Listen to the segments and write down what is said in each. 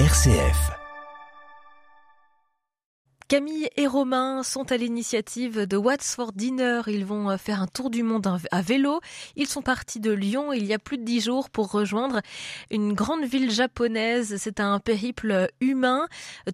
RCF. Camille et Romain sont à l'initiative de What's for Dinner. Ils vont euh, faire un tour du monde à vélo. Ils sont partis de Lyon il y a plus de dix jours pour rejoindre une grande ville japonaise. C'est un périple humain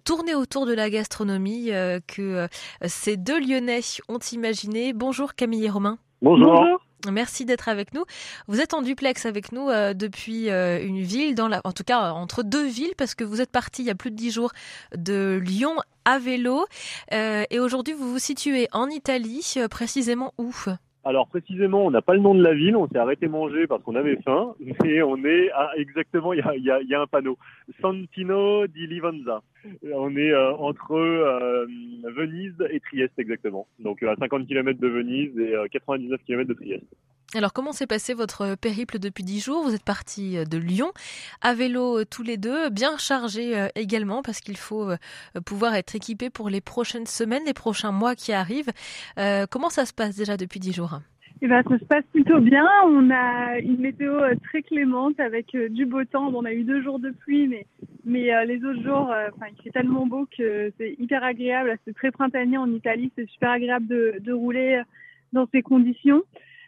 tourné autour de la gastronomie euh, que euh, ces deux Lyonnais ont imaginé. Bonjour Camille et Romain. Bonjour. Merci d'être avec nous. Vous êtes en duplex avec nous euh, depuis euh, une ville, dans la, en tout cas entre deux villes, parce que vous êtes parti il y a plus de dix jours de Lyon à vélo. Euh, et aujourd'hui, vous vous situez en Italie, précisément où? Alors précisément, on n'a pas le nom de la ville, on s'est arrêté manger parce qu'on avait faim, mais on est à exactement, il y a, y, a, y a, un panneau, Santino di Livanza. On est euh, entre euh, Venise et Trieste exactement, donc à 50 km de Venise et 99 euh, km de Trieste. Alors comment s'est passé votre périple depuis 10 jours? Vous êtes parti de Lyon à vélo tous les deux, bien chargés également parce qu'il faut pouvoir être équipé pour les prochaines semaines, les prochains mois qui arrivent. comment ça se passe déjà depuis 10 jours? Eh ben, ça se passe plutôt bien. On a une météo euh, très clémente avec euh, du beau temps. On a eu deux jours de pluie, mais, mais euh, les autres jours, enfin, il fait tellement beau que c'est hyper agréable. C'est très printanier en Italie. C'est super agréable de rouler dans ces conditions.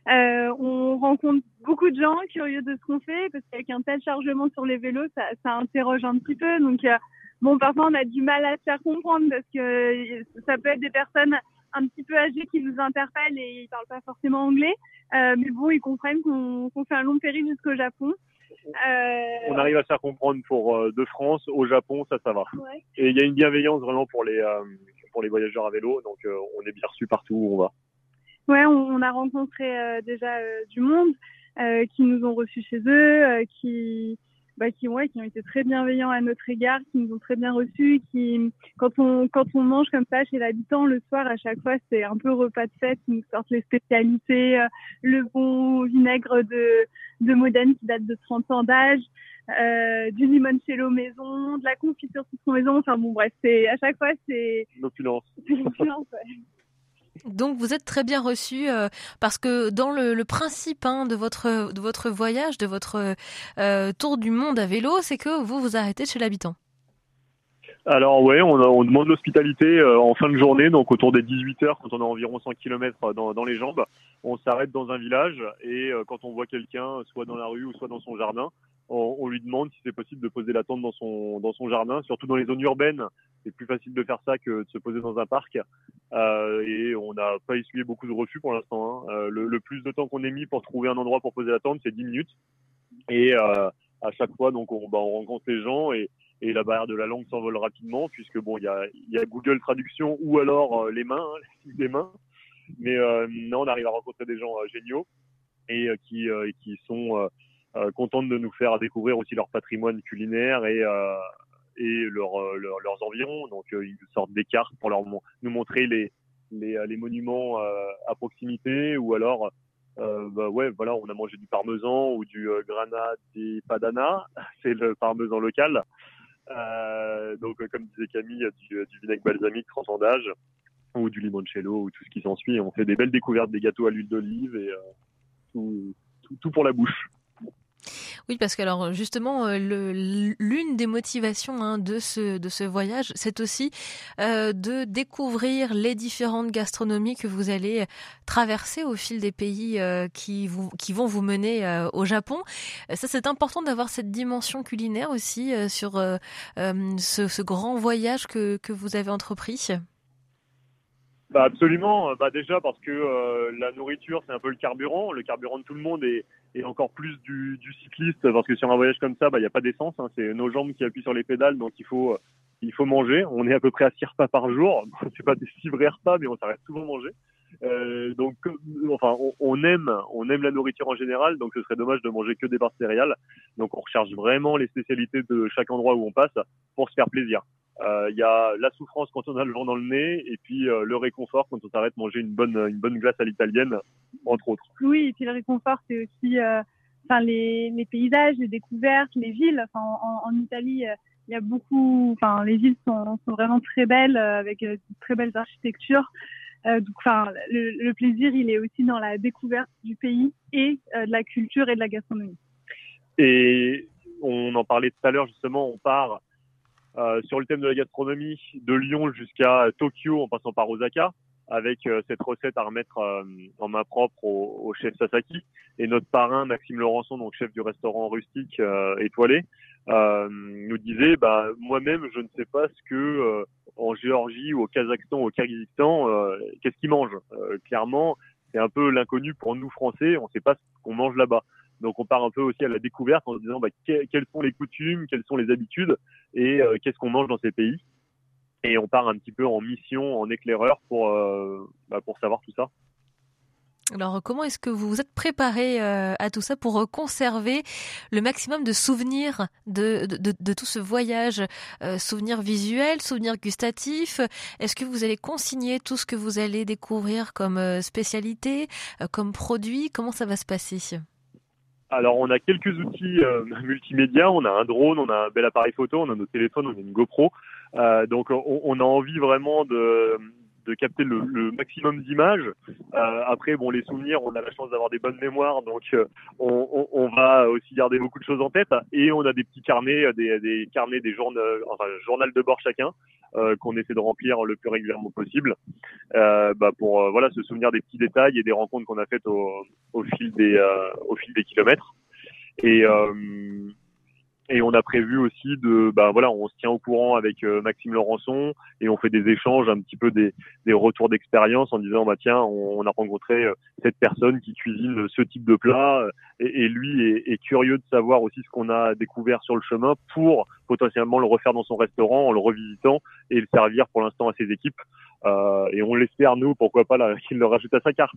On rencontre beaucoup de gens curieux de ce qu'on fait parce qu'avec un tel chargement sur les vélos, ça, ça interroge un petit peu. Donc, bon, parfois, on a du mal à se faire comprendre parce que ça peut être des personnes un petit peu âgés qui nous interpellent et ils parlent pas forcément anglais. Euh, mais bon, ils comprennent qu'on fait un long périple jusqu'au Japon. Euh... On arrive à se faire comprendre pour euh, de France au Japon, ça, ça va. Ouais. Et il y a une bienveillance vraiment pour les euh, pour les voyageurs à vélo, donc euh, on est bien reçu partout où on va. Ouais, on, on a rencontré déjà du monde qui nous ont reçus chez eux, qui bah, qui, ouais, qui ont été très bienveillants à notre égard, qui nous ont très bien reçus, qui, quand on, quand on mange comme ça chez l'habitant le soir, à chaque fois, c'est un peu repas de fête, ils nous sortent les spécialités, euh, le bon vinaigre de, de Modène qui date de 30 ans d'âge, euh, du limoncello maison, de la confiture son maison, enfin bon, bref, c'est, à chaque fois, c'est... L'opulence. C'est l'opulence, ouais. Donc vous êtes très bien reçu euh, parce que dans le, principe hein, de votre de votre voyage, de votre euh, tour du monde à vélo, c'est que vous vous arrêtez chez l'habitant. Alors ouais, on, demande l'hospitalité euh, en fin de journée, donc autour des 18 heures, quand on a environ 100 km dans, les jambes, on s'arrête dans un village et quand on voit quelqu'un, soit dans la rue ou soit dans son jardin, on, lui demande si c'est possible de poser la tente dans son dans son jardin, surtout dans les zones urbaines. C'est plus facile de faire ça que de se poser dans un parc. Euh, et on n'a pas essuyé beaucoup de refus pour l'instant. Hein. Euh, le, plus de temps qu'on ait mis pour trouver un endroit pour poser la tente, c'est 10 minutes. Et euh, à chaque fois, donc on, bah, on rencontre les gens et, la barrière de la langue s'envole rapidement puisque bon, il y a, y a Google Traduction ou alors les mains, hein, les mains. Mais non, on arrive à rencontrer des gens géniaux et qui qui sont contents de nous faire découvrir aussi leur patrimoine culinaire et et leur, euh, leur, leurs environs. Donc euh, ils sortent des cartes pour leur nous montrer les, les, les monuments euh, à proximité ou alors euh, bah ouais, voilà, on a mangé du parmesan ou du euh, grana di padana, c'est le parmesan local. Euh, donc, comme disait Camille, du, vinaigre balsamique 30 ans d'âge ou du limoncello ou tout ce qui s'ensuit. On fait des belles découvertes des gâteaux à l'huile d'olive et tout, tout, pour la bouche. Oui, parce que alors justement, euh, l'une des motivations hein, de ce voyage, c'est aussi euh, de découvrir les différentes gastronomies que vous allez traverser au fil des pays euh, qui vont vous mener au Japon. Ça, c'est important d'avoir cette dimension culinaire aussi sur ce, grand voyage que que vous avez entrepris. Bah absolument. Bah déjà parce que la nourriture c'est un peu le carburant, le carburant de tout le monde et et encore plus du, du, cycliste parce que sur un voyage comme ça, bah, il n'y a pas d'essence, hein, c'est nos jambes qui appuient sur les pédales, donc il faut, il faut manger. On est à peu près à six repas par jour. C'est pas des six vrais repas, mais on s'arrête souvent manger. Euh, donc, enfin, on, on, aime, on aime la nourriture en général, donc ce serait dommage de manger que des barres céréales. Donc, on recherche vraiment les spécialités de chaque endroit où on passe pour se faire plaisir. Euh, il y a la souffrance quand on a le vent dans le nez et puis euh, le réconfort quand on s'arrête manger une bonne une bonne glace à l'italienne entre autres. Oui, et puis le réconfort c'est aussi euh, enfin les, les paysages, les découvertes, les villes. Enfin en, en Italie il y a beaucoup enfin les villes sont, sont vraiment très belles avec de très belles architectures. donc enfin le, le, plaisir il est aussi dans la découverte du pays et de la culture et de la gastronomie. Et on en parlait tout à l'heure justement, on part sur le thème de la gastronomie, de Lyon jusqu'à Tokyo en passant par Osaka, avec cette recette à remettre en main propre au, chef Sasaki et notre parrain Maxime Laurençon, donc chef du restaurant rustique étoilé, nous disait bah moi-même je ne sais pas ce que en Géorgie ou au Kazakhstan ou au Kyrgyzstan qu'est-ce qu'ils mangent. clairement, c'est un peu l'inconnu pour nous Français, on ne sait pas ce qu'on mange là-bas. Donc on part un peu aussi à la découverte en se disant bah, quelles sont les coutumes, quelles sont les habitudes et euh, qu'est-ce qu'on mange dans ces pays. Et on part un petit peu en mission, en éclaireur pour, euh, bah, pour savoir tout ça. Alors, comment est-ce que vous vous êtes préparé euh, à tout ça pour conserver le maximum de souvenirs de, de, tout ce voyage Souvenirs visuels, souvenirs gustatifs? Est-ce que vous allez consigner tout ce que vous allez découvrir comme spécialité, comme produit? Comment ça va se passer? Alors, on a quelques outils euh, multimédia. On a un drone, on a un bel appareil photo, on a nos téléphones, on a une GoPro. Euh, donc, on, a envie vraiment de, de capter le, maximum d'images. Euh, après, bon, les souvenirs, on a la chance d'avoir des bonnes mémoires, donc euh, on, va aussi garder beaucoup de choses en tête. Et on a des petits carnets, des, carnets, des journaux, journal de bord chacun, euh, qu'on essaie de remplir le plus régulièrement possible, bah pour voilà se souvenir des petits détails et des rencontres qu'on a faites au, au fil des au fil des kilomètres. Et et on a prévu aussi de, bah voilà, on se tient au courant avec euh, Maxime Laurençon et on fait des échanges, un petit peu des, des retours d'expérience en disant bah tiens, on, a rencontré euh, cette personne qui cuisine ce type de plat euh, et, lui est, est, curieux de savoir aussi ce qu'on a découvert sur le chemin pour potentiellement le refaire dans son restaurant en le revisitant et le servir pour l'instant à ses équipes. Euh, et on l'espère nous, pourquoi pas qu'il le rajoute à sa carte.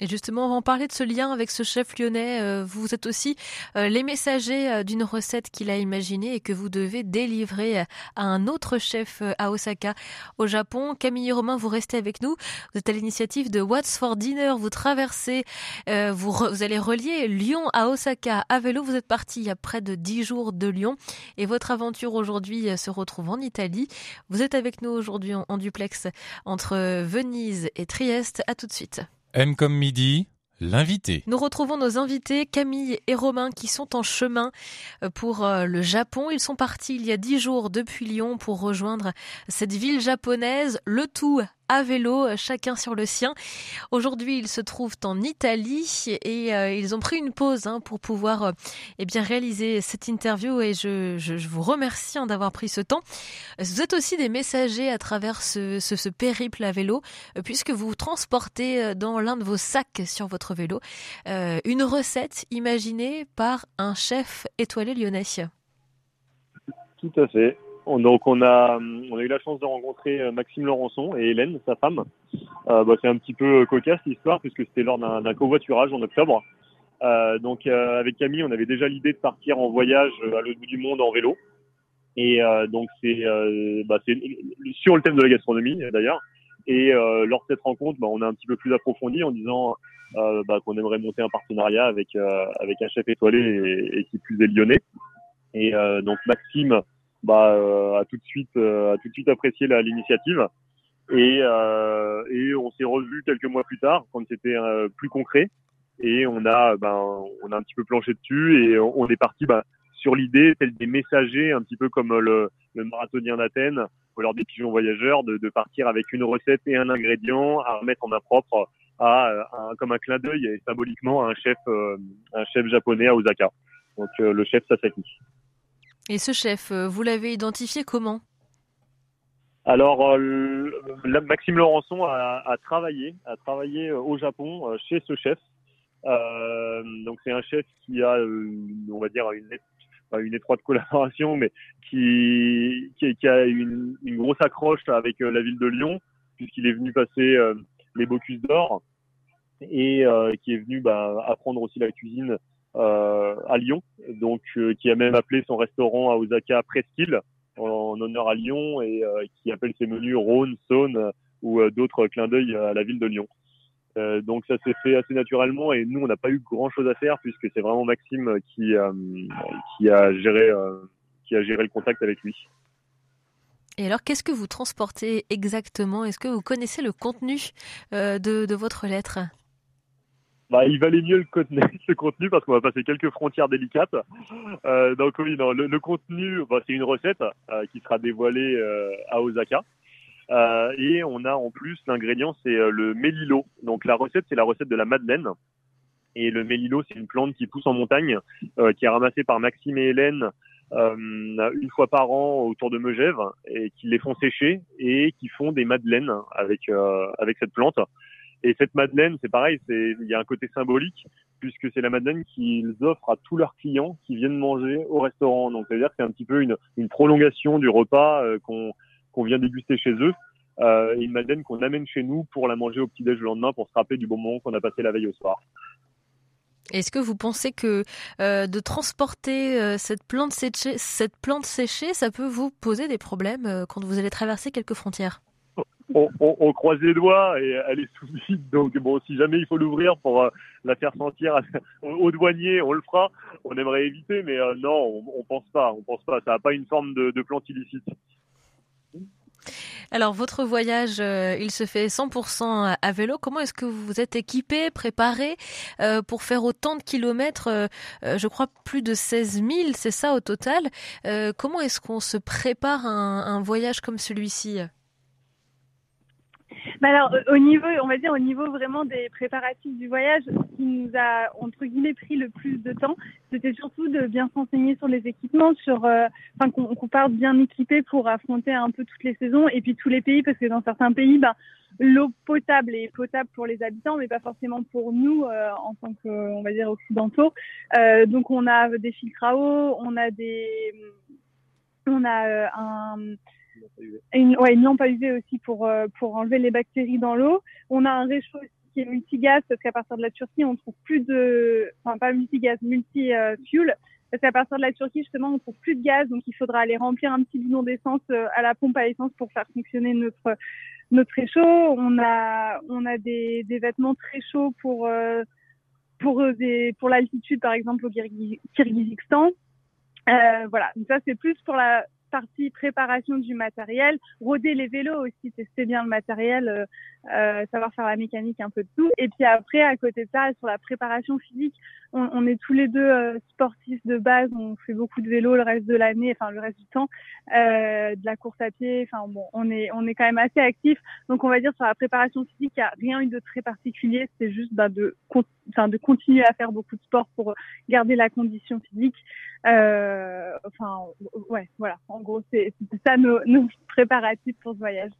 Et justement, on va en parler de ce lien avec ce chef lyonnais. Euh, vous êtes aussi euh, les messagers euh, d'une recette qu'il a imaginée et que vous devez délivrer à un autre chef à Osaka, au Japon. Camille Romain, vous restez avec nous. Vous êtes à l'initiative de What's for Dinner. Vous traversez, vous, allez relier Lyon à Osaka à vélo. Vous êtes parti il y a près de dix jours de Lyon et votre aventure aujourd'hui se retrouve en Italie. Vous êtes avec nous aujourd'hui en, en duplex entre Venise et Trieste. À tout de suite. M comme midi, l'invité. Nous retrouvons nos invités Camille et Romain qui sont en chemin euh, pour euh, le Japon. Ils sont partis il y a dix jours depuis Lyon pour rejoindre cette ville japonaise, le tout à vélo, chacun sur le sien. Aujourd'hui, ils se trouvent en Italie et euh, ils ont pris une pause hein, pour pouvoir euh, eh bien réaliser cette interview et je, vous remercie hein, d'avoir pris ce temps. Vous êtes aussi des messagers à travers ce, ce, périple à vélo euh, puisque vous transportez dans l'un de vos sacs sur votre vélo une recette imaginée par un chef étoilé lyonnais. Tout à fait. Donc on a, on a eu la chance de rencontrer euh, Maxime Laurençon et Hélène, sa femme. Euh, bah, c'est un petit peu euh, cocasse l'histoire puisque c'était lors d'un covoiturage en octobre. Euh, donc euh, avec Camille, on avait déjà l'idée de partir en voyage à l'autre bout du monde en vélo. Et donc c'est bah, sur le thème de la gastronomie d'ailleurs. Et lors de cette rencontre, bah, on a un petit peu plus approfondi en disant bah, qu'on aimerait monter un partenariat avec avec un chef étoilé et, et qui plus est lyonnais. Et donc Maxime bah, euh, a tout de suite euh, a tout de suite apprécié l'initiative. Et, euh, et on s'est revu quelques mois plus tard quand c'était plus concret. Et on a ben on a un petit peu planché dessus et on, est parti bah, sur l'idée tel des messagers un petit peu comme le, le marathonien d'Athènes ou alors des pigeons voyageurs de, de, partir avec une recette et un ingrédient à remettre en main propre à, comme un clin d'œil symboliquement à un chef un chef japonais à Osaka. Donc le chef Sasaki et ce chef, euh, vous l'avez identifié comment? Alors, euh, Maxime Laurençon a, travaillé, a travaillé euh, au Japon chez ce chef. Donc, c'est un chef qui a, on va dire, une, pas une étroite collaboration, mais qui, a une, grosse accroche avec la ville de Lyon, puisqu'il est venu passer les Bocuse d'Or et qui est venu bah, apprendre aussi la cuisine à Lyon, donc euh, qui a même appelé son restaurant à Osaka Presqu'île en, honneur à Lyon et euh, qui appelle ses menus Rhône, Saône ou d'autres clins d'œil à la ville de Lyon. Euh, donc ça s'est fait assez naturellement et nous on n'a pas eu grand chose à faire puisque c'est vraiment Maxime qui euh, a géré euh, qui a géré le contact avec lui. Et alors qu'est-ce que vous transportez exactement? Est-ce que vous connaissez le contenu de votre lettre? Bah, il valait mieux le contenu, ce contenu parce qu'on va passer quelques frontières délicates. Euh, donc le, contenu, bah, c'est une recette euh, qui sera dévoilée euh, à Osaka. Et on a en plus l'ingrédient, c'est le mélilo. Donc la recette, c'est la recette de la madeleine. Et le mélilo, c'est une plante qui pousse en montagne, qui est ramassée par Maxime et Hélène une fois par an autour de Megève et qui les font sécher et qui font des madeleines avec cette plante. Et cette Madeleine, c'est pareil, c'est il y a un côté symbolique puisque c'est la Madeleine qu'ils offrent à tous leurs clients qui viennent manger au restaurant. Donc c'est-à-dire que c'est un petit peu une, prolongation du repas euh, qu'on vient déguster chez eux. Euh, une Madeleine qu'on amène chez nous pour la manger au petit-déj le lendemain pour se rappeler du bon moment qu'on a passé la veille au soir. Est-ce que vous pensez que euh, de transporter euh, cette plante séchée, cette plante séchée, ça peut vous poser des problèmes quand vous allez traverser quelques frontières? On, croise les doigts et elle est sous vide. Donc bon, si jamais il faut l'ouvrir pour euh, la faire sentir au douanier, on le fera. On aimerait éviter, mais euh, non, on, on, pense pas. Ça n'a pas une forme de, plante illicite. Alors votre voyage, euh, il se fait 100% à vélo. Comment est-ce que vous êtes équipé, préparé pour faire autant de kilomètres Je crois plus de 16 000, c'est ça au total. comment est-ce qu'on se prépare un, un voyage comme celui-ci? Bah alors, au niveau, on va dire au niveau vraiment des préparatifs du voyage, ce qui nous a entre guillemets pris le plus de temps, c'était surtout de bien s'enseigner sur les équipements, sur, euh, enfin qu'on parte bien équipé pour affronter un peu toutes les saisons et puis tous les pays, parce que dans certains pays, bah, l'eau potable est potable pour les habitants, mais pas forcément pour nous euh, en tant que, on va dire, occidentaux. Euh, donc on a des filtres à eau, on a des, on a euh, un une, ouais, une lampe à UV aussi pour, euh, pour enlever les bactéries dans l'eau. On a un réchaud qui est multigaz parce qu'à partir de la Turquie, on trouve plus de, enfin pas multigaz, multi-fuel. Parce qu'à partir de la Turquie, justement, on trouve plus de gaz, donc il faudra aller remplir un petit bidon d'essence euh, à la pompe à essence pour faire fonctionner notre notre réchaud. On a on a des, des vêtements très chauds pour euh, pour pour l'altitude, par exemple au Kyrgyzstan. Euh, voilà, donc ça c'est plus pour la partie préparation du matériel, roder les vélos aussi, tester bien le matériel, euh, euh, savoir faire la mécanique, un peu de tout. Et puis après, à côté de ça, sur la préparation physique, on, est tous les deux euh, sportifs de base, on fait beaucoup de vélo le reste de l'année, enfin le reste du temps, de la course à pied, enfin bon, on est on est quand même assez actifs. Donc on va dire sur la préparation physique, il n'y a rien eu de très particulier, c'est juste bah, de continuer à faire beaucoup de sport pour garder la condition physique. Enfin ouais, voilà. Gros, c'est ça nos, préparatifs pour ce voyage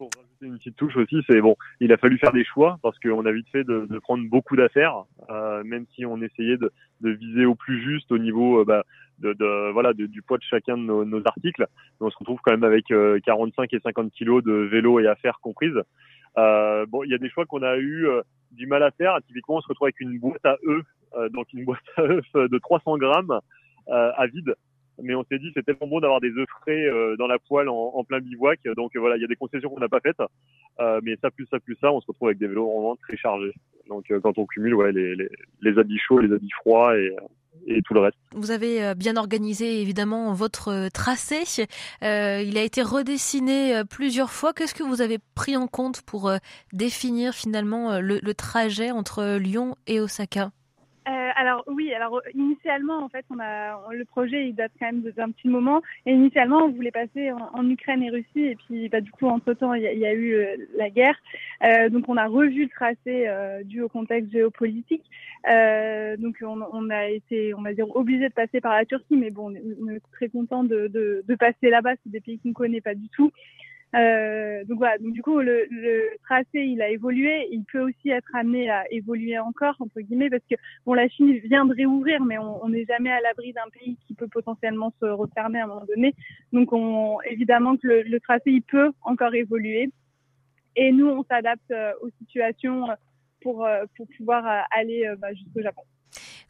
pour rajouter une petite touche aussi, c'est bon, il a fallu faire des choix parce qu'on a vite fait de, prendre beaucoup d'affaires, euh, même si on essayait de, viser au plus juste au niveau euh, bah, de, voilà du poids de chacun de nos, articles. on se retrouve quand même avec 45 euh, et 50 kilos de vélo et affaires comprises. Bon, il y a des choix qu'on a eu du mal à faire. Typiquement, on se retrouve avec une boîte à œufs, donc une boîte à œufs de 300 grammes à vide mais on s'est dit c'est tellement bon d'avoir des œufs frais euh, dans la poêle en, plein bivouac. Donc voilà, il y a des concessions qu'on n'a pas faites, euh, mais ça plus ça plus ça, on se retrouve avec des vélos vraiment très chargés. Donc euh, quand on cumule les, habits chauds, les habits froids et tout le reste. Vous avez bien organisé évidemment votre tracé. Euh, il a été redessiné plusieurs fois. Qu'est-ce que vous avez pris en compte pour définir finalement le, le trajet entre Lyon et Osaka? Alors oui, alors initialement en fait on a le projet il date quand même d'un petit moment. Et initialement on voulait passer en, Ukraine et Russie. Et puis bah, du coup entre temps il y, a, eu euh, la guerre. Euh, donc on a revu le tracé euh, dû au contexte géopolitique. Donc on, a été on va dire obligé de passer par la Turquie. Mais bon on est, très content de, de, de passer là-bas. C'est des pays qu'on connaît pas du tout euh, donc voilà, donc du coup le, le, tracé il a évolué, il peut aussi être amené à évoluer encore entre guillemets parce que bon la Chine vient de réouvrir mais on n'est jamais à l'abri d'un pays qui peut potentiellement se refermer à un moment donné. Donc on, évidemment que le, le tracé il peut encore évoluer et nous on s'adapte euh, aux situations pour euh, pour pouvoir euh, aller bah, jusqu'au Japon.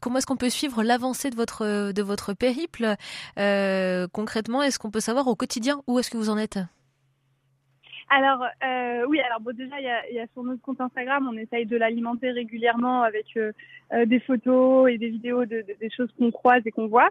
Comment est-ce qu'on peut suivre l'avancée de votre de votre périple? Euh, concrètement Est-ce qu'on peut savoir au quotidien où est-ce que vous en êtes? Alors euh, oui, alors bon déjà il y a, y a, sur notre compte Instagram, on essaye de l'alimenter régulièrement avec euh, euh, des photos et des vidéos de, de, des choses qu'on croise et qu'on voit.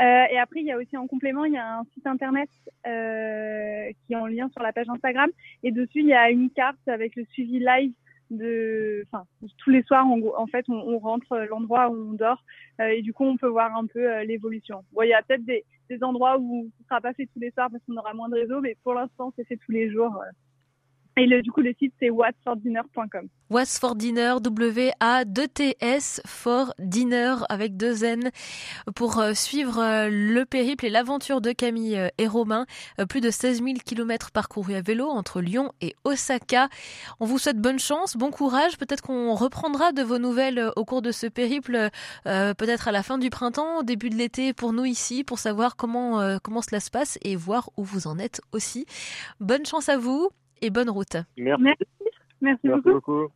Euh, et après il y a aussi en complément il y a un site internet euh, qui est en lien sur la page Instagram et dessus il y a une carte avec le suivi live de, enfin, tous les soirs, en fait, on, rentre l'endroit où on dort et du coup, on peut voir un peu l'évolution. Bon, il y a peut-être des, des endroits où ce sera pas fait tous les soirs parce qu'on aura moins de réseau, mais pour l'instant, c'est fait tous les jours. Et du coup, le site, c'est what'sfordinner.com. What's W-A-2-T-S, for Dinner avec deux N, pour euh, suivre euh, le périple et l'aventure de Camille euh, et Romain. Plus de 16 000 kilomètres parcourus à vélo entre Lyon et Osaka. On vous souhaite bonne chance, bon courage. Peut-être qu'on reprendra de vos nouvelles au cours de ce périple, peut-être à la fin du printemps, au début de l'été pour nous ici, pour savoir comment, comment cela se passe et voir où vous en êtes aussi. Bonne chance à vous et bonne route. Merci. Merci, Merci beaucoup.